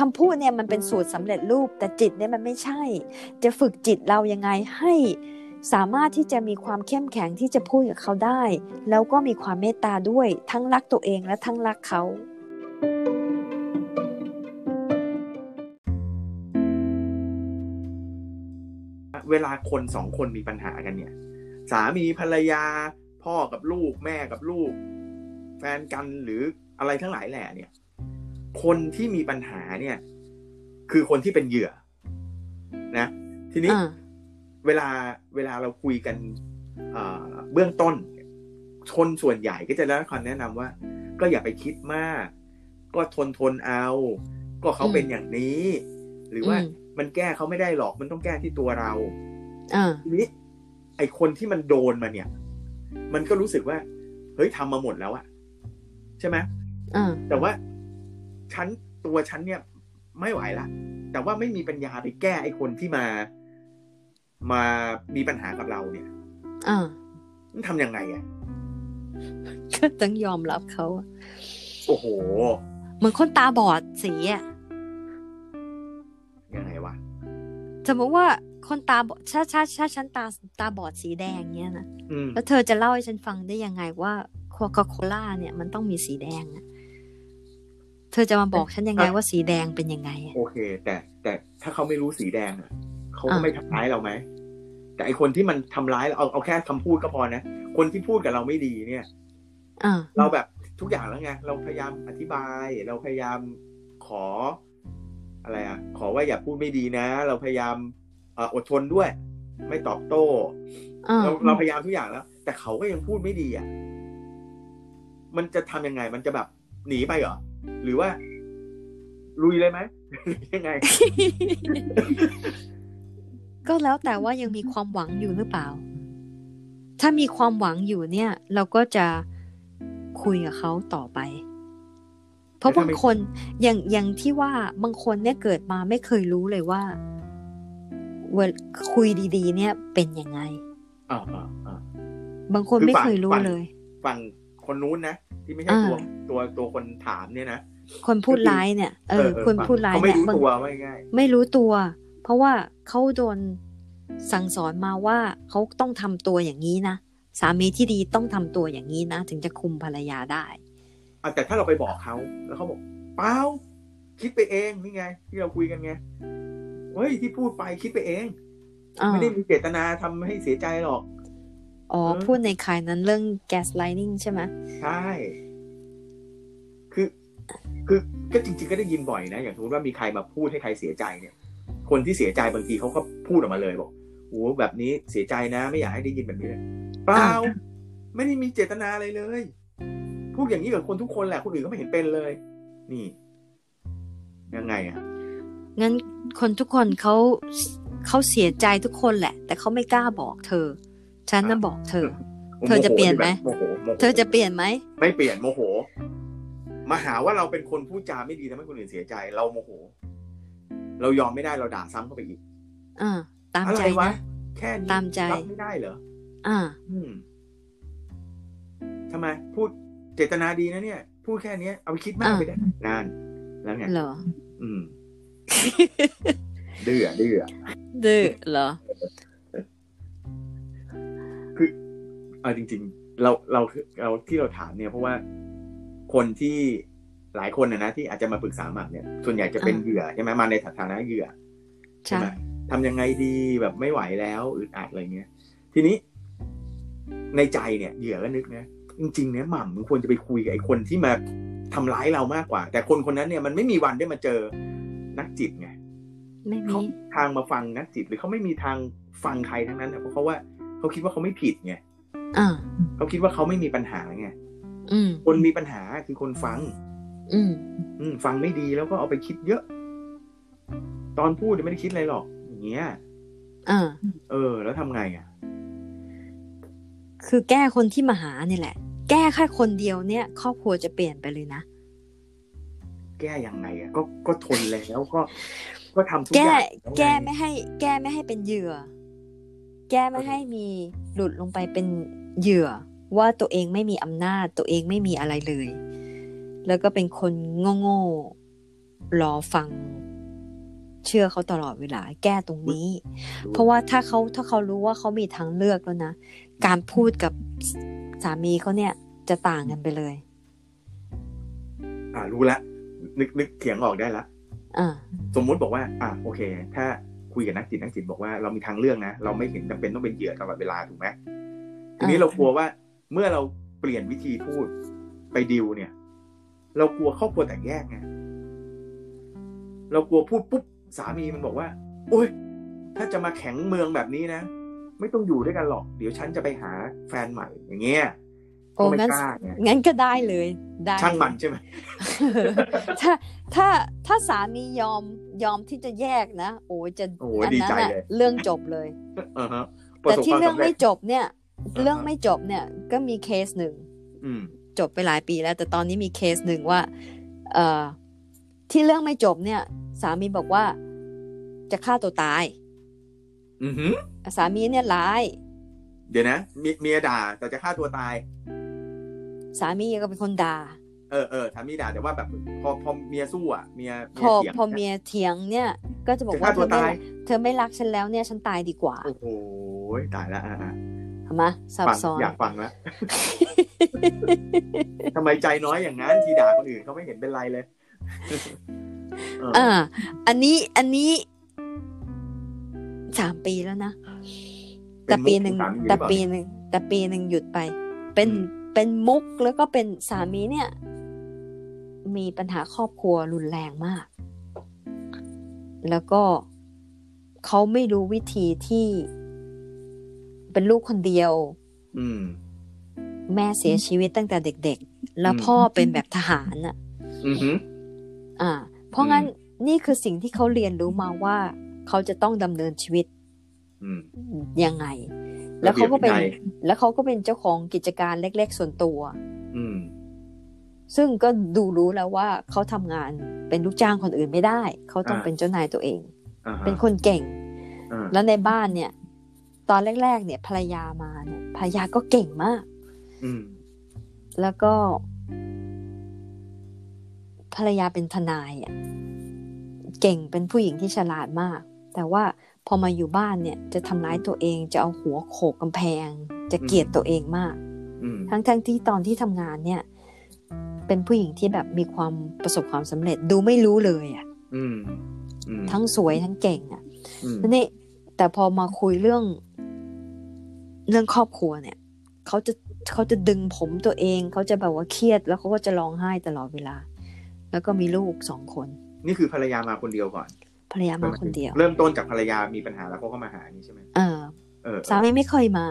คำพูดเนี่ยมันเป็นสูตรสำเร็จรูปแต่จิตเนี่ยมันไม่ใช่ จะฝึกจิตเรายังไงให้สามารถที่จะมีความเข้มแข็งที่จะพูดกับเขาได้ แล้วก็มีความเมตตาด้วยทั้งรักตัวเองและทั้งรักเขาเวลาคนสองคนมีปัญหากันเนี่ย สามีภรรยา พ่อกับลูกแม่กับลูก แฟนกันหรืออะไรทั้งหลายแหล่เนี่ย คนที่มีปัญหาเนี่ย คือคนที่เป็นเหยื่อ นะ ทีนี้อ่าเวลาเวลาเราคุยกันเอ่อเบื้องต้นคนส่วนใหญ่ก็จะได้รับคำแนะนำว่า ก็อย่าไปคิดมาก ก็ทนทนเอา ก็เขาเป็นอย่างนี้ หรือว่าอืมมันแก้เขาไม่ได้หรอกมันต้องแก้ที่ตัวเราอ่าทีนี้ ไอคนที่มันโดนมาเนี่ย มันก็รู้สึกว่า เฮ้ยทำมาหมดแล้วอะ ใช่ไหมอ่าแต่ว่าฉันตัวฉันเนี่ยไม่ไหวละ แต่ว่าไม่มีปัญญาไปแก้ไอคนที่มา มามีปัญหากับเราเนี่ยอ่ามันทำยังไงอะก็ต้องยอมรับเขาอะโอ้โห เหมือนคนตาบอดสีอะยังไงวะสมมติว่าคนตาบอดถ้าถ้าถ้าฉันตาตาบอดสีแดงเนี้ยนะอืมแล้วเธอจะเล่าให้ฉันฟังได้ยังไงว่าโคคาโคล่าเนี่ยมันต้องมีสีแดงอะเธอจะมาบอกฉันยังไงว่าสีแดงเป็นยังไงอะโอเค แต่แต่ถ้าเขาไม่รู้สีแดงอะเขาก็อ่าไม่ทำร้ายเราไหมแต่ไอคนที่มันทำร้ายเราเอาเอาแค่คำพูดก็พอนะคนที่พูดกับเราไม่ดีเนี่ยอ่าเราแบบทุกอย่างแล้วไงเราพยายามอธิบาย เราพยายามขอ อะไรอะขอว่าอย่าพูดไม่ดีนะ เราพยายามเอ่ออดทนด้วย ไม่ตอบโต้อ่าเราเราพยายามทุกอย่างแล้ว แต่เขาก็ยังพูดไม่ดีอะ มันจะทำยังไง มันจะแบบหนีไปเหรอ หรือว่าลุยเลยไหมหรือยังไง ก็แล้วแต่ว่ายังมีความหวังอยู่หรือเปล่า ถ้ามีความหวังอยู่เนี่ย เราก็จะคุยกับเขาต่อไป เพราะแต่ถ้าบางไม่คนอย่างอย่างที่ว่าบางคนเนี่ยเกิดมาไม่เคยรู้เลยว่าเวลคุยดี ๆ เนี่ยเป็นยังไงอ่าอ่าอ่าบางคนคือไม่ฝั่งเคยรู้ฝั่งเลยฝั่ง คนนู้นนะ ที่ไม่ใช่อ่าตัวตัวตัวคนถามเนี่ยนะ คนพูดร้ายเนี่ย เออ คนฝั่งพูดร้ายเขาไม่เนี่ยรู้บางตัวว่าง่ายไม่รู้ตัว เพราะว่าเขาโดนสั่งสอนมาว่าเขาต้องทำตัวอย่างนี้นะสามีที่ดีต้องทำตัวอย่างนี้นะ ถึงจะคุมภรรยาได้อะแต่ถ้าเราไปบอกเขาแล้วเขาบอกเปล่าคิดไปเองนี่ไง ที่เราคุยกันไงเฮ้ยที่พูดไปคิดไปเองอ่าไม่ได้มีเจตนาทำให้เสียใจหรอก อ๋อเออพูดในขายนั้นเรื่อง gaslighting ใช่ไหมใช่ คือ คือก็จริงๆก็ได้ยินบ่อยนะ อย่างสมมติว่ามีใครมาพูดให้ใครเสียใจเนี่ย คนที่เสียใจบางทีเขาก็พูดออกมาเลยบอกโอ้แบบนี้เสียใจนะ ไม่อยากให้ได้ยินแบบนี้เลยเปล่าไม่ได้มีเจตนาอะไรเลยพูดอย่างนี้กับคนทุกคนแหละคนอื่นก็ไม่เห็นเป็นเลย นี่ ยังไงอะงั้นคนทุกคนเขาเขาเสียใจทุกคนแหละ แต่เขาไม่กล้าบอกเธอ ฉันน่ะบอกเธอ เธอจะเปลี่ยนไหมโมโหโมโหเธอจะเปลี่ยนไหม ไม่เปลี่ยนโมโห มาหาว่าเราเป็นคนพูดจาไม่ดีทำให้คนอื่นเสียใจ เราโมโห เรายอมไม่ได้เราด่าซ้ำเข้าไปอีกอ่าตามอะไรใจวะนะแค่นี้ตามใจรับไม่ได้เหรออ่าอืมทำไม พูดเจตนาดีนะเนี่ย พูดแค่เนี้ยเอาไปคิดมากอ่าไปได้นานแล้วไงเหรอ อืมดื้อดื้อดื้อเหรอ เอาจริง ๆ เราเราเราที่เราถามเนี่ย เพราะว่าคนที่หลายคนนะนะที่อาจจะมาปรึกษาหมากเนี่ย ส่วนใหญ่จะเป็นอ่าเหยื่อใช่ไหมมาในฐานะเหยื่อใช่ใช่ไหมทำยังไงดีแบบไม่ไหวแล้วอึดอัดอะไรเงี้ย ทีนี้ ในใจเนี่ยเหยื่อก็นึกนะจริงๆเนี่ยหม่ำมันควรจะไปคุยกับไอ้คนที่มาทำร้ายเรามากกว่า แต่คนคนนั้นเนี่ยมันไม่มีวันได้มาเจอนักจิตไงไม่มีเขาทางมาฟังนักจิตหรือเขาไม่มีทางฟังใครทั้งนั้นนะเพราะเขาว่าเขาคิดว่าเขาไม่ผิดไงอ่า เขาคิดว่าเขาไม่มีปัญหาไงอืมคนมีปัญหาคือคนฟัง อืม อืม ฟังไม่ดีแล้วก็เอาไปคิดเยอะ ตอนพูดเนี่ยไม่ได้คิดอะไรหรอก อย่างเงี้ยอ่าเออ แล้วทำไงอะ คือแก้คนที่มาหานี่แหละ แก้แค่คนเดียวเนี่ย ครอบครัวจะเปลี่ยนไปเลยนะ แก้ยังไงอะ ก็ก็ทนแล้วก็ ก็ทำทุกอแก้ย่างล้วงแก้ไม่ให้ แก้ไม่ให้เป็นเหยื่อ แก้ไม่ให้มีหลุดลงไปเป็นเหยื่อว่าตัวเองไม่มีอำนาจตัวเองไม่มีอะไรเลย แล้วก็เป็นคนโง่ๆรอฟัง เชื่อเขาตลอดเวลา แก้ตรงนี้ เพราะว่าถ้าเขาถ้าเขารู้ว่าเขามีทางเลือกแล้วนะการพูดกับสามีเขาเนี่ยจะต่างกันไปเลย อ่ารู้ละนึกนึกเถียงออกได้ละอ่าสมมุติบอกว่า อ่าโอเค ถ้า คุยกับนักจิตนักจิตบอกว่าเรามีทางเลือกนะ เราไม่เห็นจำเป็นต้องเป็นเหยื่อตลอดเวลาถูกไหมทีนี้เรากลัวว่าเมื่อเราเปลี่ยนวิธีพูดไปดิวเนี่ย เรากลัวครอบครัวแตกแยกไงเรากลัวพูดปุ๊บสามีมันบอกว่า โอ้ยถ้าจะมาแข็งเมืองแบบนี้นะ ไม่ต้องอยู่ด้วยกันหรอก เดี๋ยวฉันจะไปหาแฟนใหม่อย่างเงี้ย ก็ไม่งั้นกล้าไงงั้นก็ได้เลยได้ช่างมันใช่ไหมถ้าถ้าถ้าสามียอมยอมที่จะแยกนะโอ้ยจะโอ้ยอันดีนั้นใจอะเลยเรื่องจบเลยอ่าฮะประแต่สบที่ความเรื่องสำเร็ไม่จจบเนี่ยอ่าฮะเรื่องไม่จบเนี่ยก็มีเคสหนึ่งอืมจบไปหลายปีแล้ว แต่ตอนนี้มีเคสหนึ่งว่า เอ่อที่เรื่องไม่จบเนี่ย สามีบอกว่าจะฆ่าตัวตายอือหือสามีเนี่ยร้าย เดี๋ยวนะเมียเมียด่าแต่จะฆ่าตัวตาย สามีก็เป็นคนด่าเออเออสามีด่าแต่ว่าแบบพอพอเมียสู้อะเมียพอเถียงพอเมียเถียงเนี่ย ก็จะบอกจะว่าฆ่าตัวเธอไม่ตายเธอไม่รักฉันแล้วเนี่ยฉันตายดีกว่า โอ้โหตายแล้วอะอะเห็นไหมซับฟังซ้อนอยากฟังแล้วทำไมใจน้อยอย่างนั้นทีด่าคนอื่นเขาไม่เห็นเป็นไรเลยเอออ่า อันนี้อันนี้สามปีแล้วนะแต่ปีหนึ่งเป็มุกของสามีแต่รือเปล่าปีหนึ่งแต่ปีหนึ่งหยุดไป เป็นอืม เป็นมุกแล้วก็เป็นสามีเนี่ย มีปัญหาครอบครัวรุนแรงมาก แล้วก็เขาไม่รู้วิธีที่เป็นลูกคนเดียวอืมแม่เสียชีวิตตั้งแต่เด็ก ๆ แล้วอืมพ่อเป็นแบบทหารอะอือหืออ่า เพราะงั้นอืมนี่คือสิ่งที่เขาเรียนรู้มาว่า เขาจะต้องดำเนินชีวิตอืมยังไง แล้วเขาก็เป็นระเบียบวินัยแล้วเขาก็เป็นเจ้าของกิจการเล็ก ๆ ส่วนตัว อืม ซึ่งก็ดูรู้แล้วว่าเขาทำงานเป็นลูกจ้างคนอื่นไม่ได้ เขาต้องอ่าเป็นเจ้านายตัวเองอ่าฮะเป็นคนเก่งอ่าแล้วในบ้านเนี่ย ตอนแรก ๆ เนี่ยภรรยามาเนี่ยภรรยาก็เก่งมากอืมแล้วก็ ภรรยาเป็นทนายอะ เก่งเป็นผู้หญิงที่ฉลาดมาก แต่ว่า พอมาอยู่บ้านเนี่ย จะทำร้ายตัวเองจะเอาหัวโขกกำแพง จะเกลียดตัวเองมากอืมทั้งทั้งที่ตอนที่ทำงานเนี่ย เป็นผู้หญิงที่แบบมีความประสบความสำเร็จดูไม่รู้เลยอะอืมอืมทั้งสวยทั้งเก่งอะอืมทีนี่แต่พอมาคุยเรื่อง เรื่องครอบครัวเนี่ยเขาจะเขาจะดึงผมตัวเองเขาจะแบบว่าเครียด แล้วเขาก็จะร้องไห้ตลอดเวลา แล้วก็มีลูกสองคน นี่คือภรรยามาคนเดียวก่อน ภรรยามาคนเดียว เริ่มต้นจากภรรยามีปัญหาแล้วเขาก็มาหานี่ใช่ไหมเออเออสามีไม่เคยมา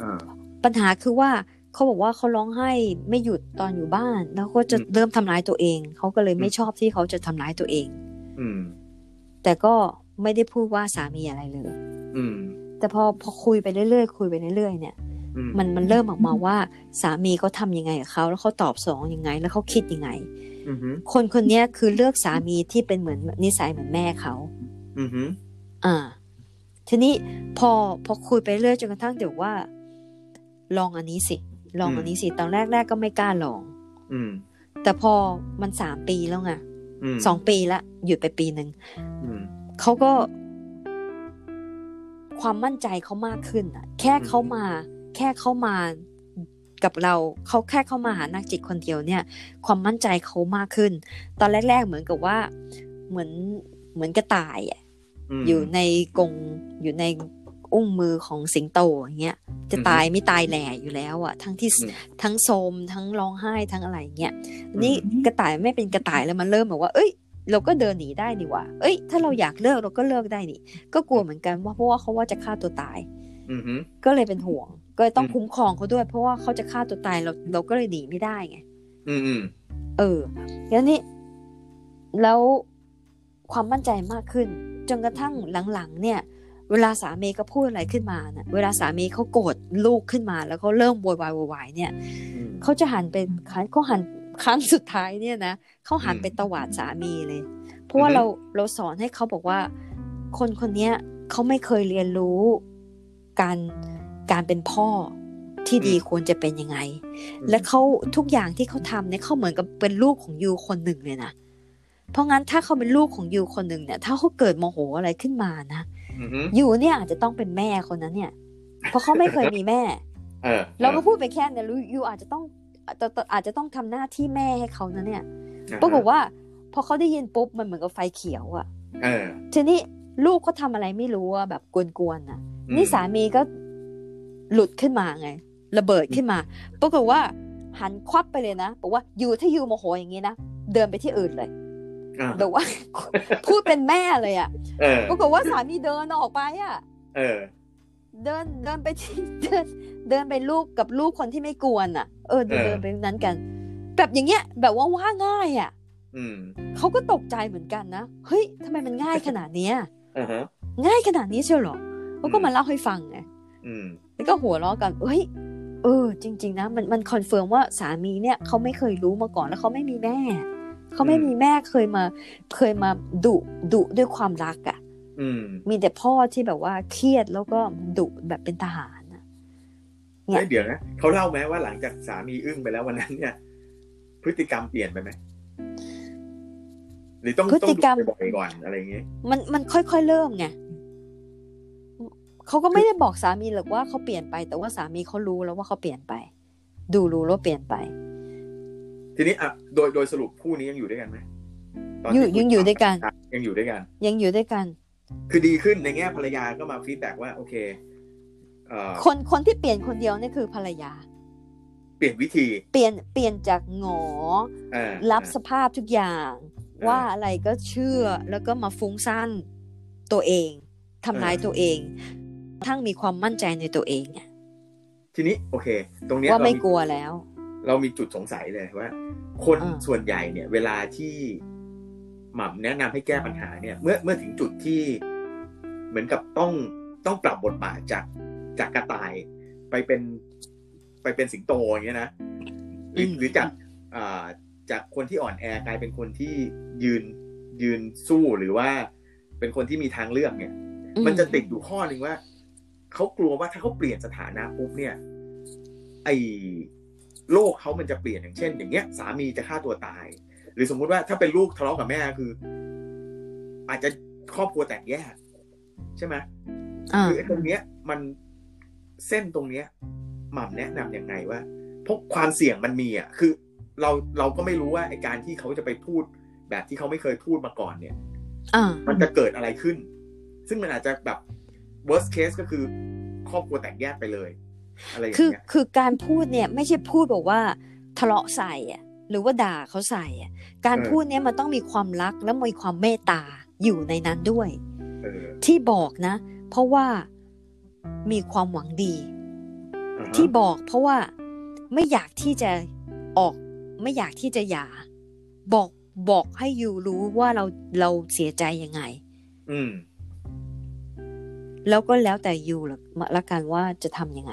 เออปัญหาคือว่าเขาบอกว่าเขาร้องไห้ไม่หยุดตอนอยู่บ้าน แล้วก็จะอืมเริ่มทำร้ายตัวเองเขาก็เลยไม่อืมชอบที่เขาจะทำร้ายตัวเอง อืม แต่ก็ไม่ได้พูดว่าสามีอะไรเลย อืม แต่พอพอคุยไปเรื่อยๆคุยไปเรื่อยๆเนี่ยอืมมันมันเริ่มออกมาว่าสามีเขาทำยังไงกับเขาแล้วเขาตอบสนองยังไง แล้วเขาคิดยังไงอืมอืม คนคนเนี้ยคือเลือกสามีที่เป็นเหมือนนิสัยเหมือนแม่เขาอืมอืมอ่า ทีนี้พอพอคุยไปเรื่อยจนกระทั่งเดี๋ยวว่า ลองอันนี้สิ ลองอันนี้สิ ตอนแรกแรกๆก็ไม่กล้าลอง อืม แต่พอมันสามปีแล้วไงมสองปีละหยุดไปปีหนึ่งอืมเขาก็ ความมั่นใจเขามากขึ้นอะ แค่เขามา แค่เขามา กับเราเขาแค่เข้ามาหานักจิตคนเดียวเนี่ย ความมั่นใจเขามากขึ้น ตอนแรก ๆ เหมือนกับว่า เหมือนเหมือนกระต่ายอะมอยู่ในกรงอยู่ในอุ้งมือของสิงโตอย่างเงี้ยจะอือฮึตายไม่ตายแหล่อยู่แล้วอะ ทั้งที่อืมทั้งโซมทั้งร้องไห้ทั้งอะไรอย่างเงี้ยอืมนี่กระต่ายไม่เป็นกระต่ายแล้วมันเริ่มแบบว่า เอ้ย เราก็เดินหนีได้นี่หว่า เอ้ย ถ้าเราอยากเลิกเราก็เลิกได้นี่ ก็กลัวเหมือนกันว่าเพราะว่าเขาว่าจะฆ่าตัวตายอืมอืมก็เลยเป็นห่วง ก็เลยต้องอืมคุ้มครองเขาด้วย เพราะว่าเขาจะฆ่าตัวตายเราเราก็เลยหนีไม่ได้ไงอืมอืมเออแล้วนี่แล้วความมั่นใจมากขึ้น จนกระทั่งหลังๆ เนี่ย เวลาสามีก็พูดอะไรขึ้นมาเนะ่ะ เวลาสามีเขาโกรธลูกขึ้นมา แล้วเขาเริ่มโวยวายโวยวายเนี่ยอืมเขาจะหันไปเขาหันครั้งสุดท้ายเนี่ยนะเขาหันอืมไปตวาดสามีเลย เพราะว่าอือฮึเราเราสอนให้เขาบอกว่า คนคนเนี้ยเขาไม่เคยเรียนรู้การ การเป็นพ่ออที่ดีควรจะเป็นยังไง และเขาทุกอย่างที่เขาทำเนี่ยเขาเหมือนกับเป็นลูกของยูคนหนึ่งเลยนะเพราะงั้นถ้าเขาเป็นลูกของยูคนหนึ่งเนี่ย ถ้าเขาเกิดโมโหอะไรขึ้นมานะอือฮึยูเนี่ยอาจจะต้องเป็นแม่คนนั้นเนี่ย เพราะเขาไม่เคยมีแม่เออเราก็พูดไปแค่เนี่ยรู้ยูอาจจะต้องอาจจะอาจจะต้องทำหน้าที่แม่ให้เขานะเนี่ยปรากฏว่าพอเขาได้ยินปุ๊บมันเหมือนกับไฟเขียวอะเออทีนี้ลูกเขาทำอะไรไม่รู้อะแบบกวนๆน่ะอืมนี่สามีก็ หลุดขึ้นมาไง ระเบิดขึ้นมาปรากฏว่าหันควับไปเลยนะบอกว่าอยู่ถ้าอยู่โมโหอย่างนี้นะเดินไปที่อื่นเลยอ่าแบบว่าพูดเป็นแม่เลยอะเออปรากฏว่าสามีเดินออกไปอะเออเดินเดินไปที่เดินเดินไปลูกกับลูกคนที่ไม่กวนอะ เออเดินเออเดินไปนั้นกัน แบบอย่างเงี้ย แบบว่าว่าง่ายอะอืมเขาก็ตกใจเหมือนกันนะเฮ้ยทำไมมันง่ายขนาดเนี้ยอ่าฮะง่ายขนาดนี้เชียวเหรอเขาก็อืมมาเล่าให้ฟังไงอืม แล้วก็หัวเราะกันเฮ้ย เออ จริง ๆ นะ มันมันคอนเฟิร์มว่าสามีเนี่ยเขาไม่เคยรู้มาก่อนแล้วเขาไม่มีแม่เขาไม่มีแม่เคยมา เคยมาดุดุด้วยความรักอะอืมมีแต่พ่อที่แบบว่าเครียดแล้วก็ดุแบบเป็นทหารอะเนี่ยเฮ้ยเดี๋ยวนะเขาเล่าไหมว่าหลังจากสามีอึ้งไปแล้ววันนั้นเนี่ย พฤติกรรมเปลี่ยนไปไหมหรือต้องพฤติกรรมต้องดูบ่อยๆก่อนอะไรอย่างเงี้ยมันมันค่อยๆเริ่มไง เขาก็ไม่ได้บอกสามีหรอกว่าเขาเปลี่ยนไป แต่ว่าสามีเขารู้แล้วว่าเขาเปลี่ยนไป ดูรู้แล้วเปลี่ยนไป ทีนี้อะโดยโดยสรุปคู่นี้ยังอยู่ด้วยกันไหมตนอยู่ที่ยังอยู่ด้วยกัน ยังอยู่ด้วยกัน ยังอยู่ด้วยกัน คือดีขึ้นในแง่ภรรยาก็มา feedback ว่าโอเคเอ่อคนคนที่เปลี่ยนคนเดียวนี่คือภรรยา เปลี่ยนวิธี เปลี่ยนเปลี่ยนจากหงอเออรับสภาพทุกอย่างออว่าอะไรก็เชื่อแล้วก็มาฟุ้งซ่านตัวเองทำร้ายเออตัวเอง ทั้งมีความมั่นใจในตัวเองอะทีนี้โอเค ตรงเนี้ยว่าเราไม่มีกลัวแล้ว เรามีจุดสงสัยเลยว่า คนอ่าส่วนใหญ่เนี่ย เวลาที่หม่ำแนะนำให้แก้ปัญหาเนี่ย เมื่อเมื่อถึงจุดที่เหมือนกับต้องต้องปรับบทบาทจากจากกระต่ายไปเป็นไปเป็นสิงโตอย่างเงี้ยนะหรืออืมหรือจากอ่าจากคนที่อ่อนแอกลายเป็นคนที่ยืนยืนสู้หรือว่า เป็นคนที่มีทางเลือกเนี่ยอืมันจะติดอยู่ข้อหนึ่งว่า เขากลัวว่าถ้าเขาเปลี่ยนสถานะปุ๊บเนี่ยไอ้โลกเขามันจะเปลี่ยนอย่างเช่น อย่างเงี้ย สามีจะฆ่าตัวตาย หรือสมมุติว่าถ้าเป็นลูกทะเลาะกับแม่คือ อาจจะครอบครัวแตกแยก ใช่ไหมอ่าคือไอ้ตรงเนี้ย มันเส้นตรงเนี้ยหม่ำแนะนำยังไงว่าเพราะความเสี่ยงมันมีอะคือ เราเราก็ไม่รู้ว่าไอ้การที่เขาจะไปพูด แบบที่เขาไม่เคยพูดมาก่อนเนี่ยอ่ามันจะเกิดอะไรขึ้น ซึ่งมันอาจจะแบบ worst case ก็คือครอบครัวแตกแยกไปเลย อะไรอย่างคือเงี้ยคือการพูดเนี่ยไม่ใช่พูดบอกว่าทะเลาะใส่อะหรือว่าด่าเขาใส่อะการพูดเนี่ยมันต้องมีความรักและมีความเมตตาอยู่ในนั้นด้วยเออที่บอกนะ เพราะว่ามีความหวังดีอ่าฮะที่บอกเพราะว่าไม่อยากที่จะออก ไม่อยากที่จะหย่าบอกบอกให้ยูรู้ว่าเราเราเสียใจยังไง อืม แล้วก็แล้วแต่ยูละละกันว่าจะทำยังไง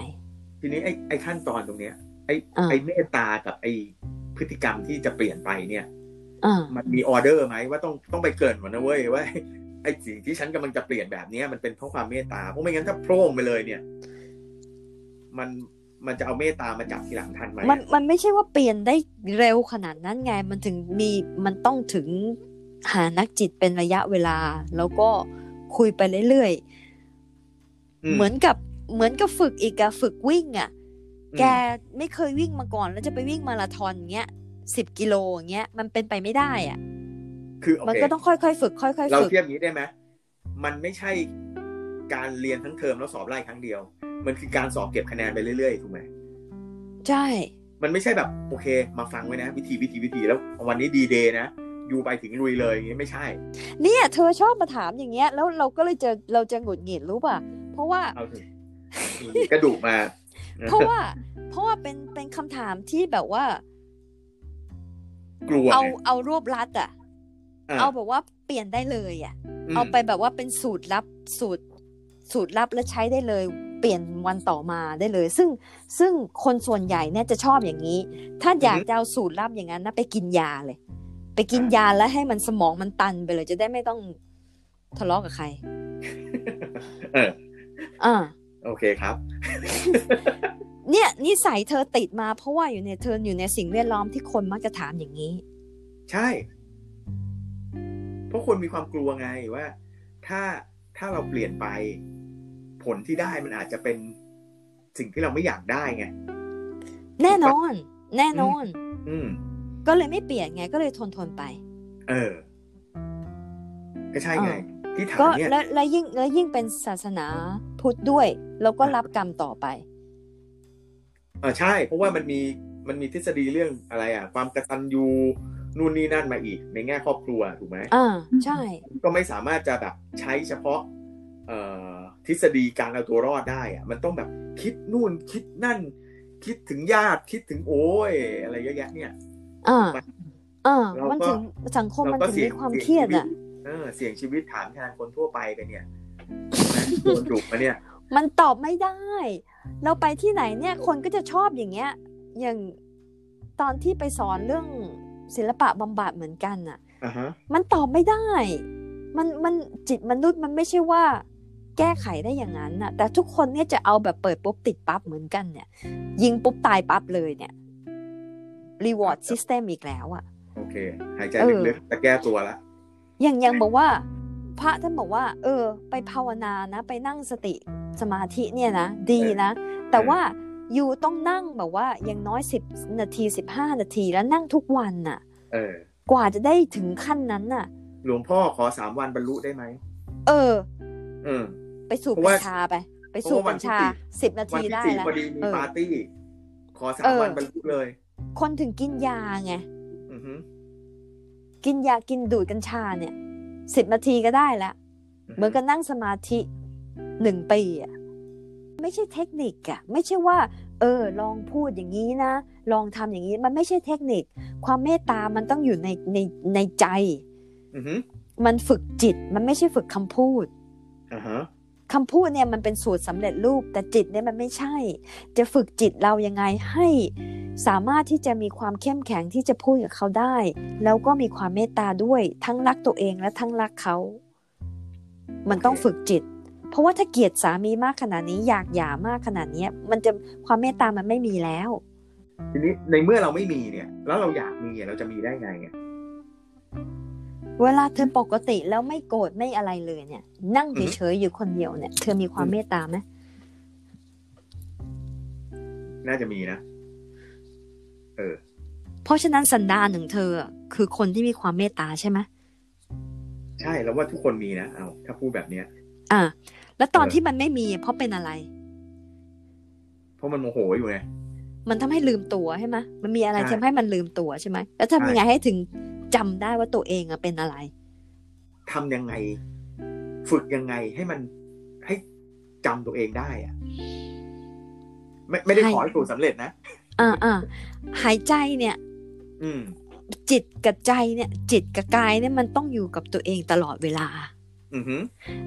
ทีนี้ไอ้ไอ้ขั้นตอนตรงเนี้ย ไอ้อ่าไอ้เมตตากับไอ้พฤติกรรมที่จะเปลี่ยนไปเนี่ยอ่ามันมีออเดอร์ไหมว่าต้องต้องไปเกรินก่อนนะเว้ยว่าไอ้สิ่งที่ฉันกำลังจะเปลี่ยนแบบเนี้ยมันเป็นเพราะความเมตตาเพราะไม่งั้นถ้าโพร่งไปเลยเนี่ย มันมันจะเอาเมตตามาจับทีหลังทันไหมมันมันไม่ใช่ว่าเปลี่ยนได้เร็วขนาดนั้นไง มันถึงมีมันต้องถึงหานักจิตเป็นระยะเวลา แล้วก็คุยไปเรื่อยๆ เหมือนกับเหมือนกับฝึกอีกอะฝึกวิ่งอะอืมแกไม่เคยวิ่งมาก่อนแล้วจะไปวิ่งมาราธอนเงี้ยสิบกิโลอย่างเงี้ยมันเป็นไปไม่ได้อะคือโอมันเคก็ต้องค่อยๆฝึกค่อยๆเราฝึกเทียบอย่างนี้ได้ไหมมันไม่ใช่การเรียนทั้งเทอมแล้วสอบไล่ครั้งเดียว มันคือการสอบเก็บคะแนนไปเรื่อยๆถูกไหมใช่ มันไม่ใช่แบบโอเค มาฟังไว้นะ วิธีวิธีวิธีแล้ววันนี้ดีเดย์นะอยู่ไปถึงลุยเลยอย่างนี้ไม่ใช่ เนี่ย เธอชอบมาถามอย่างเงี้ย แล้วเราก็เลยเจอเราจะหงุดหงิดรู้ป่ะ เพราะว่าเอาถึงกระดูกมา เพราะว่า เพราะว่าเป็นเป็นคำถามที่แบบว่า กลัวเอาไงเอารวบลัดอะะเอาแบบว่าเปลี่ยนได้เลยอะมเอาไปแบบว่าเป็นสูตรลับสูตร สูตรลับและใช้ได้เลย เปลี่ยนวันต่อมาได้เลย ซึ่งซึ่งคนส่วนใหญ่เนี่ยจะชอบอย่างนี้ ถ้าอยากจะเอาสูตรลับอย่างนั้นนะไปกินยาเลย ไปกินยาแล้วให้มันสมองมันตันไปเลย จะได้ไม่ต้องทะเลาะกับใครเอออ่าโอเคครับ เนี่ยนิสัยเธอติดมาเพราะว่าอยู่ในเธออยู่ในสิ่งแวดล้อมที่คนมักจะถามอย่างนี้ ใช่ เพราะคนมีความกลัวไงว่า ถ้าถ้าเราเปลี่ยนไป ผลที่ได้มันอาจจะเป็นสิ่งที่เราไม่อยากได้ไง แน่นอน แน่นอน อืม ก็เลยไม่เปลี่ยนไงก็เลยทนทนไป เออ ก็ใช่ไง ที่ถามก็เนี่ยและและยิ่งและยิ่งเป็นศาสนา พุทธด้วย แล้วก็รับกรรมต่อไปเออใช่ เพราะว่ามันมีมันมีทฤษฎีเรื่องอะไรอะ ความกตัญญูนู่นนี่นั่นมาอีก ในแง่ครอบครัวถูกไหมอ่าใช่ ก็ไม่สามารถจะแบบใช้เฉพาะเอ่อทฤษฎีการเอาตัวรอดได้อะมันต้องแบบคิดนู่นคิดนั่น คิดถึงญาติคิดถึงโอ้ยอะไรเยอะแยะเนี่ยอ่าอ่าเราก็มันถึงสังคมมันเราก็ถึงเสี่ยมีงความเสี่ยงเครียดชีวิตอะเออเสี่ยงชีวิตถามแทนคนทั่วไปกันเนี่ยนะ โดนดุมาเนี่ย มันตอบไม่ได้ เราไปที่ไหนเนี่ยคนก็จะชอบอย่างเงี้ย อย่างตอนที่ไปสอนเรื่องศิลปะบำบัดเหมือนกันน่ะอ่าฮะมันตอบไม่ได้ มันมันจิตมนุษย์มันไม่ใช่ว่าแก้ไขได้อย่างนั้นน่ะ แต่ทุกคนเนี่ยจะเอาแบบเปิดปุ๊บติดปั๊บเหมือนกันเนี่ย ยิงปุ๊บตายปั๊บเลยเนี่ย reward system อีกแล้วอะโอเค หายใจเออลึกๆแต่แก้ตัวละอย่างยังบอกว่า พระท่านบอกว่า เออ ไปภาวนานะ ไปนั่งสติสมาธิเนี่ยนะ ดีนะ แต่ว่าอยู่ต้องนั่งแบบว่าอย่างน้อยสิบนาทีสิบห้านาทีแล้วนั่งทุกวันน่ะเออกว่าจะได้ถึงขั้นนั้นน่ะ หลวงพ่อขอสามวันบรรลุได้ไหมเออ เออ ไปสูบเพราะกัว่าญชาไป ไปสูบเพราะว่าวักันญที่ชาสี่สิบนาวันทีที่ได้สี่แล้วพอดีมีเออปาร์ตี้ ขอสาเอมอวันบรรลุเลย คนถึงกินยาไงอือฮึกินยากินดูดกัญชาเนี่ย สิบนาทีก็ได้แล้วเหมือนกับนั่งสมาธิหนึ่งปีอะไม่ใช่เทคนิคอะไม่ใช่ว่า เออ ลองพูดอย่างนี้นะ ลองทำอย่างนี้ มันไม่ใช่เทคนิค ความเมตตามันต้องอยู่ในในในใจอือฮึมันฝึกจิต มันไม่ใช่ฝึกคำพูดอ่าฮะ คำพูดเนี่ยมันเป็นสูตรสำเร็จรูป แต่จิตเนี่ยมันไม่ใช่ จะฝึกจิตเรายังไงให้สามารถที่จะมีความเข้มแข็งที่จะพูดกับเขาได้ แล้วก็มีความเมตตาด้วย ทั้งรักตัวเองและทั้งรักเขา มันต้องฝึกจิต เพราะว่าถ้าเกลียดสามีมากขนาดนี้อยากหย่ามากขนาดนี้มันจะความเมตตามันไม่มีแล้ว ทีนี้ในเมื่อเราไม่มีเนี่ย แล้วเราอยากมีเราจะมีได้ไงไง เวลาเธอปกติแล้วไม่โกรธไม่อะไรเลยเนี่ย นั่งเฉยๆอยู่คนเดียวเนี่ย เธอมีความเมตตาไหมน่าจะมีนะ เออ เพราะฉะนั้นสันดานของเธออะคือคนที่มีความเมตตาใช่ไหมใช่แล้วว่าทุกคนมีนะเอาถ้าพูดแบบเนี้ย อ่า แล้วตอนเออที่มันไม่มี เพราะเป็นอะไร เพราะมันโมโหอยู่ไงมันทำให้ลืมตัวใช่ไหมมันมีอะไรใช่ทำให้มันลืมตัวใช่ไหมแล้วทำยังไงให้ถึง จำได้ว่าตัวเองอะเป็นอะไรทำยังไง ฝึกยังไงให้มันให้จำตัวเองได้อะไม่ไม่ได้ให้ขอให้สูตรสำเร็จนะอ่าอ่าหายใจเนี่ย อืม จิตกับใจเนี่ย จิตกับกายเนี่ยมันต้องอยู่กับตัวเองตลอดเวลา อือฮึ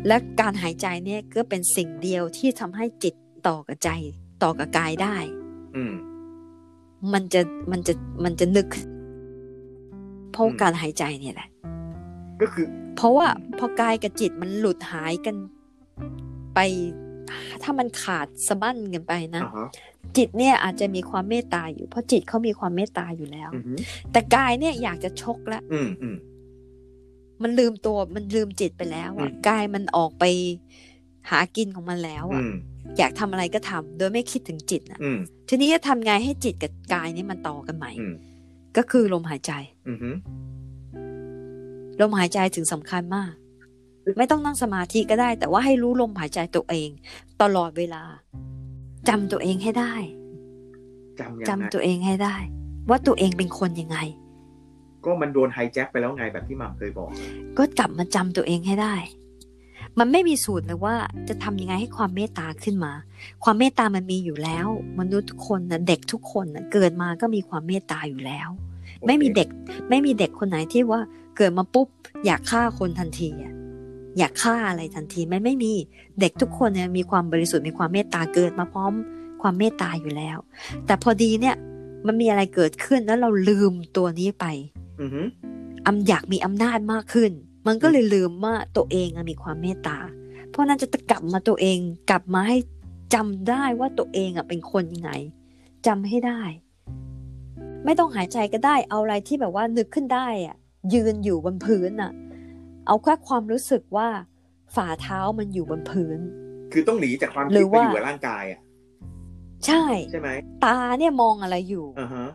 และการหายใจเนี่ยก็เป็นสิ่งเดียวที่ทำให้จิตต่อกับใจ ต่อกับกายได้ อืมมันจะมันจะมันจะนึก เพราะอืมการหายใจเนี่ยแหละ ก็คือ เพราะว่าพอกายกับจิตมันหลุดหายกันไป ถ้ามันขาดสะบั้นกันไปนะอ่าฮะจิตเนี่ยอาจจะมีความเมตตาอยู่ เพราะจิตเขามีความเมตตาอยู่แล้วอือฮึแต่กายเนี่ยอยากจะชกแล้วอืมอืมมันลืมตัวมันลืมจิตไปแล้วอะอืมกายมันออกไปหากินของมันแล้วอือะมอยากทำอะไรก็ทำโดยไม่คิดถึงจิตอะอืมทีนี้จะทำไงให้จิตกับกายนี่มันต่อกันใหม่อืม ก็คือลมหายใจอือฮึลมหายใจถึงสำคัญมาก ไม่ต้องนั่งสมาธิก็ได้ แต่ว่าให้รู้ลมหายใจตัวเอง ตลอดเวลาจำตัวเองให้ได้จำยังจำไงตัวเองให้ได้ ว่าตัวเองเป็นคนยังไง ก็มันโดนไฮแจ็คไปแล้วไงแบบที่หม่ำเคยบอก ก็กลับมาจำตัวเองให้ได้ มันไม่มีสูตรเลยว่าจะทำยังไงให้ความเมตตาขึ้นมา ความเมตตามันมีอยู่แล้ว มนุษย์ทุกคนนะเด็กทุกคนนะเกิดมาก็มีความเมตตาอยู่แล้วไม่มีเด็ก ไม่มีเด็กคนไหนที่ว่าเกิดมาปุ๊บ อยากฆ่าคนทันทีอะอยากฆ่าอะไรทันทีไม่ไม่มีเด็กทุกคนเนี่ยมีความบริสุทธิ์มีความเมตตาเกิดมาพร้อม ความเมตตาอยู่แล้ว แต่พอดีเนี่ย มันมีอะไรเกิดขึ้นแล้วเราลืมตัวนี้ไป อือฮึอำอยากมีอำนาจมากขึ้น มันก็เลยลืมว่าตัวเองอะมีความเมตตา เพราะนั้นจะกลับมาตัวเองกลับมาให้จำได้ว่าตัวเองอะเป็นคนยังไงจำให้ได้ ไม่ต้องหายใจก็ได้เอาอะไรที่แบบว่านึกขึ้นได้อะยืนอยู่บนพื้นอะ เอาแค่ความรู้สึกว่าฝ่าเท้ามันอยู่บนพื้น คือต้องหนีจากความหรืคิดอไปว่าอยู่กับร่างกายอะใช่ใช่ไหมตาเนี่ยมองอะไรอยู่อ่าฮะ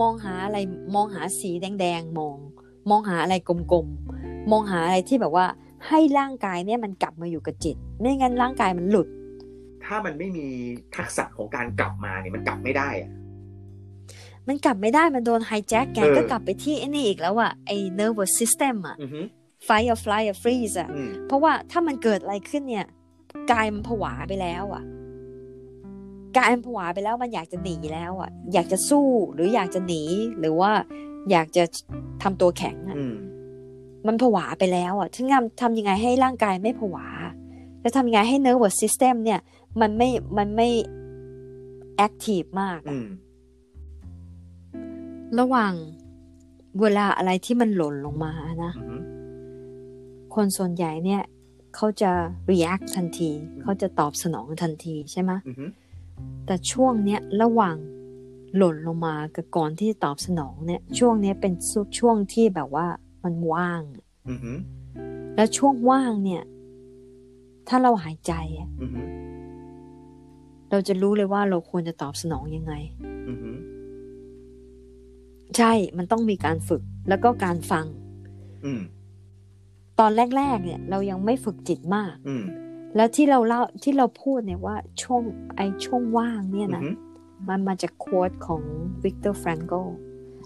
มองหาอะไรมองหาสีแดงๆมอง มองหาอะไรกลมๆ มองหาอะไรที่แบบว่าให้ร่างกายเนี่ยมันกลับมาอยู่กับจิต ไม่งั้นร่างกายมันหลุด ถ้ามันไม่มีทักษะของการกลับมาเนี่ยมันกลับไม่ได้อะมันกลับไม่ได้มันโดนไฮแจ็คแกเออก็กลับไปที่ไอ้นี่อีกแล้วอะไอ้ nervous system อะอือฮึ fight or flight or freeze อะอืมเพราะว่าถ้ามันเกิดอะไรขึ้นเนี่ยกายมันผวาไปแล้วอะกายมันผวาไปแล้วมันอยากจะหนีแล้วอะอยากจะสู้หรืออยากจะหนีหรือว่า อยากจะทำตัวแข็งอะอืมมันผวาไปแล้วอะทั้งทำทำยังไงให้ร่างกายไม่ผวาจะทำยังไงให้ nervous system เนี่ย มันไม่มันไม่ active มากอือะมระหว่างเวลาอะไรที่มันหล่นลงมานะอือฮึคนส่วนใหญ่เนี่ย เขาจะ react ทันที เขาจะตอบสนองทันทีใช่ไหมอือฮึแต่ช่วงเนี้ยระหว่าง หล่นลงมากับก่อนที่จะตอบสนองเนี่ย ช่วงเนี้ยเป็นช่วงที่แบบว่ามันว่างอือฮึแล้วช่วงว่างเนี่ย ถ้าเราหายใจอะอือฮึเราจะรู้เลยว่าเราควรจะตอบสนองยังไงอือฮึใช่ มันต้องมีการฝึกแล้วก็การฟังอืมตอนแรก ๆ เนี่ย เรายังไม่ฝึกจิตมากอืมแล้วที่เราเล่าที่เราพูดเนี่ยว่าช่วงไอ้ช่วงว่างเนี่ยอือนะฮึ มันมาจาก quote ของ Viktor Frankl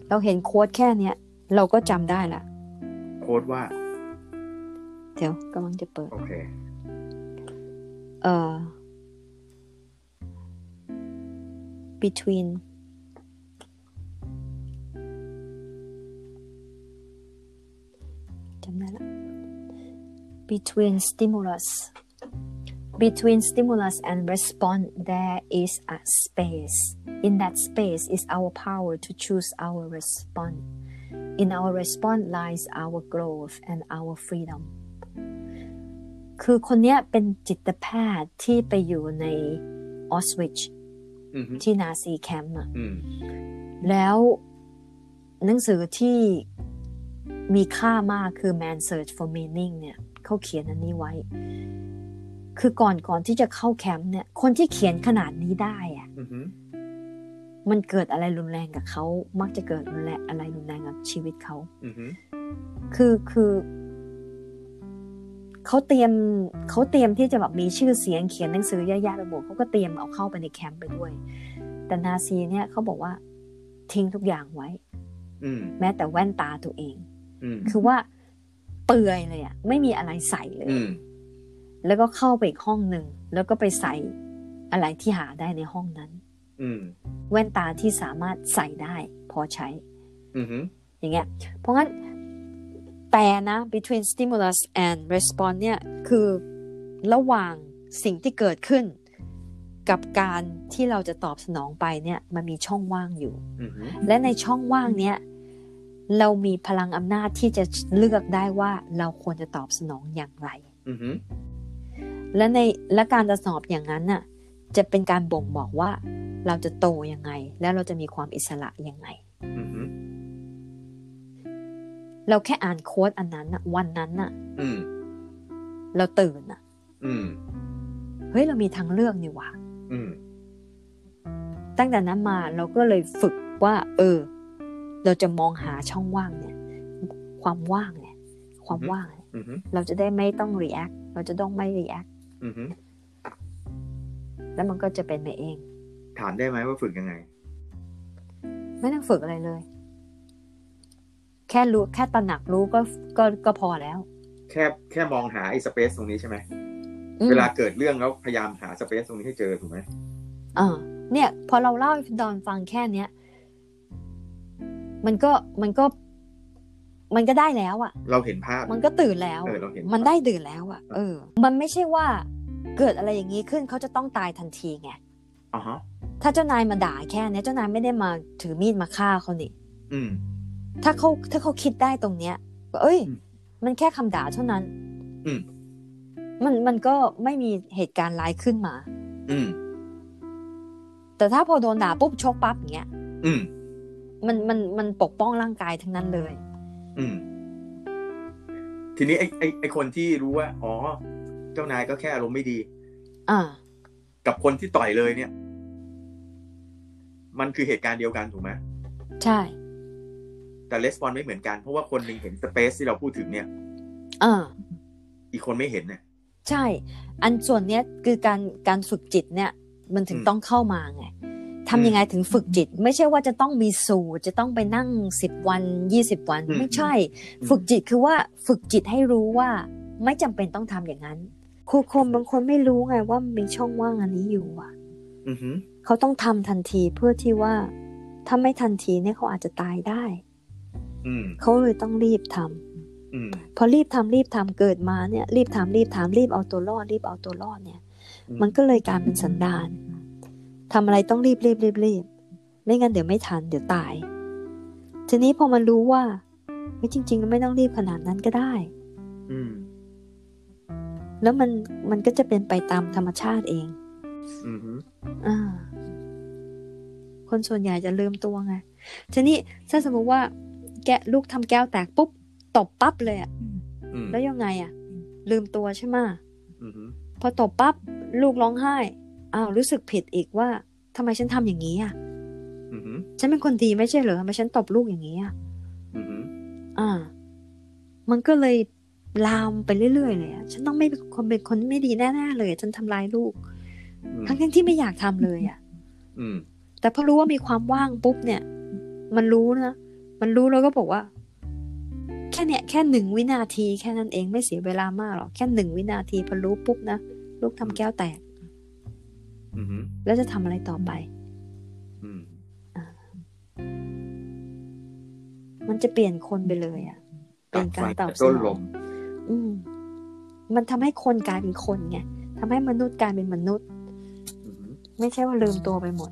เราเห็น quote แค่เนี้ย เราก็จำได้ละ quote ว่า เดี๋ยวกำลังจะเปิด โอเค เอ่อ between จำได้ละ between stimulus between stimulus and response there is a space in that space is our power to choose our response in our response lies our growth and our freedom คือคนเนี้ยเป็นจิตแพทย์ที่ไปอยู่ในออสวิช อือฮึ ที่นาซีแคมป์อะ อืม แล้วหนังสือที่มีค่ามากคือ Man Search for Meaning เนี่ยเขาเขียนอันนี้ไว้ คือก่อนก่อนที่จะเข้าแคมป์เนี่ย คนที่เขียนขนาดนี้ได้อะอือฮึมันเกิดอะไรรุนแรงกับเขา มักจะเกิดรุนแรงอะไรรุนแรงกับชีวิตเขาอือฮึคือคือเขาเตรียมเขาเตรียมที่จะแบบมีชื่อเสียงเขียนหนังสือเยอะแยะไปหมดเขาก็เตรียมเอาเข้าไปในแคมป์ไปด้วย แต่นาซีเนี่ยเขาบอกว่าทิ้งทุกอย่างไว้อืมแม้แต่แว่นตาตัวเองอืมคือว่าเปลือยเลยอะไม่มีอะไรใส่เลยอืม แล้วก็เข้าไปอีกห้องหนึ่ง แล้วก็ไปใส่อะไรที่หาได้ในห้องนั้นอืมแว่นตาที่สามารถใส่ได้ พอใช้อือฮึอย่างเงี้ย เพราะงั้นแต่นะ between stimulus and response เนี่ย คือระหว่างสิ่งที่เกิดขึ้น กับการที่เราจะตอบสนองไปเนี่ย มันมีช่องว่างอยู่อือฮึและในช่องว่างเนี้ยเรามีพลังอำนาจที่จะเลือกได้ว่าเราควรจะตอบสนองอย่างไรอือฮึ และในและการจะสอบอย่างนั้นน่ะจะเป็นการบ่งบอกว่าเราจะโตยังไง และเราจะมีความอิสระยังไงอือฮึเราแค่อ่านโค้ดอันนั้นน่ะ วันนั้นน่ะอืมเราตื่นน่ะอืมเฮ้ยเรามีทางเลือกนี่หว่าอืมตั้งแต่นั้นมาเราก็เลยฝึกว่า เออ เราจะมองหาช่องว่างเนี่ย ความว่างเนี่ย ความว่างเนี่ยอือฮึเราจะได้ไม่ต้อง react เราจะต้องไม่ react อือฮึ แล้วมันก็จะเป็นไปเอง ถามได้ไหมว่าฝึกยังไง ไม่ต้องฝึกอะไรเลย แค่รู้แค่ตระหนักรู้ก็ก็ก็พอแล้ว แค่แค่มองหาไอ้สเปซตรงนี้ใช่ไหมอืมเวลาเกิดเรื่องแล้วพยายามหาสเปซตรงนี้ให้เจอถูกไหมเออเนี่ย พอเราเล่าให้ดอนฟังแค่เนี้ย มันก็มันก็ มันก็ได้แล้วอะ่ะเราเห็นภาพ มันก็ตื่นแล้วเออเราเห็นมันได้ตื่นแล้วอะ่ะเออ มันไม่ใช่ว่าเกิดอะไรอย่างนี้ขึ้นเขาจะต้องตายทันทีไงอ๋อฮะถ้าเจ้านายมาด่าแค่เนี้ยเจ้านายไม่ได้มาถือมีดมาฆ่าเขานี่อืม ถ้าเขาถ้าเขาคิดได้ตรงเนี้ยว่าเอ้ยอืมมันแค่คำด่าเท่านั้น อืม มันมันก็ไม่มีเหตุการณ์ร้ายขึ้นมา อืม แต่ถ้าพอโดนด่าปุ๊บชกปั๊บอย่างเงี้ย อืม มันมันมันปกป้องร่างกายทั้งนั้นเลย อืม ทีนี้ไอ้ไอ้ไอ้คนที่รู้ว่า อ๋อ เจ้านายก็แค่อารมณ์ไม่ดี อ่า กับคนที่ต่อยเลยเนี่ย มันคือเหตุการณ์เดียวกันถูกไหมใช่ แต่レスปอนไม่เหมือนกัน เพราะว่าคนหนึ่งเห็นสเปซที่เราพูดถึงเนี่ยอ่าอีกคนไม่เห็นเนี่ยใช่ อันส่วนเนี้ยคือการการฝึกจิตเนี่ย มันถึงอืมต้องเข้ามาไง ทำยังไงถึงฝึกจิต ไม่ใช่ว่าจะต้องมีสูตร จะต้องไปนั่งสิบวันยี่สิบวันอืมไม่ใช่อืมฝึกจิตคือว่าฝึกจิตให้รู้ว่า ไม่จำเป็นต้องทำอย่างนั้น ครูคมบางคนไม่รู้ไงว่ามีช่องว่างอันนี้อยู่อะอือหือเขาต้องทำทันทีเพื่อที่ว่า ถ้าไม่ทันทีเนี่ยเขาอาจจะตายได้อืมเขาเลยต้องรีบทำอืมพอรีบทำรีบทำเกิดมาเนี่ย รีบทำรีบทำรีบเอาตัวรอดรีบเอาตัวรอดเนี่ยอืมมันก็เลยกลารเป็นสันดาน ทำอะไรต้องรีบรีบรีบรีบไม่งั้นเดี๋ยวไม่ทันเดี๋ยวตาย ทีนี้พอมันรู้ว่าไม่จริงๆไม่ต้องรีบขนาดนั้นก็ได้ อืม แล้วมันมันก็จะเป็นไปตามธรรมชาติเอง อือหืออ่า คนส่วนใหญ่จะลืมตัวไง ทีนี้ถ้าสมมติว่า แกะลูกทำแก้วแตกปุ๊บตบปั๊บเลยอะอืมแล้วยังไงอะลืมตัวใช่ไหมะอือหือพอตบปั๊บลูกร้องไห้ อ้าวรู้สึกผิดอีกว่าทำไมฉันทำอย่างนี้อะอือหือฉันเป็นคนดีไม่ใช่เหรอทำไมฉันตบลูกอย่างนี้อะอือหืออ่า มันก็เลยลามไปเรื่อยๆเลยอะฉันต้องไม่เป็นคนเป็นคนไม่ดีแน่ๆเลยอะฉันทำร้ายลูกอืมทั้งๆที่ไม่อยากทำเลยอะอืมแต่พอรู้ว่ามีความว่างปุ๊บเนี่ย มันรู้นะมันรู้แล้วก็บอกว่า แค่เนี้ยแค่หนึ่งวินาทีแค่นั้นเองไม่เสียเวลามากหรอกแค่หนึ่งวินาทีพอรู้ปุ๊บนะลูกทำแก้วแตกอือหือ แล้วจะทำอะไรต่อไปอืมมันจะเปลี่ยนคนไปเลยอะ เป็นการตอบสต้นนลองมอืมมันทำให้คนกลายเป็นคนไงทำให้มนุษย์กลายเป็นมนุษย์อือหือไม่ใช่ว่าลืมตัวไปหมด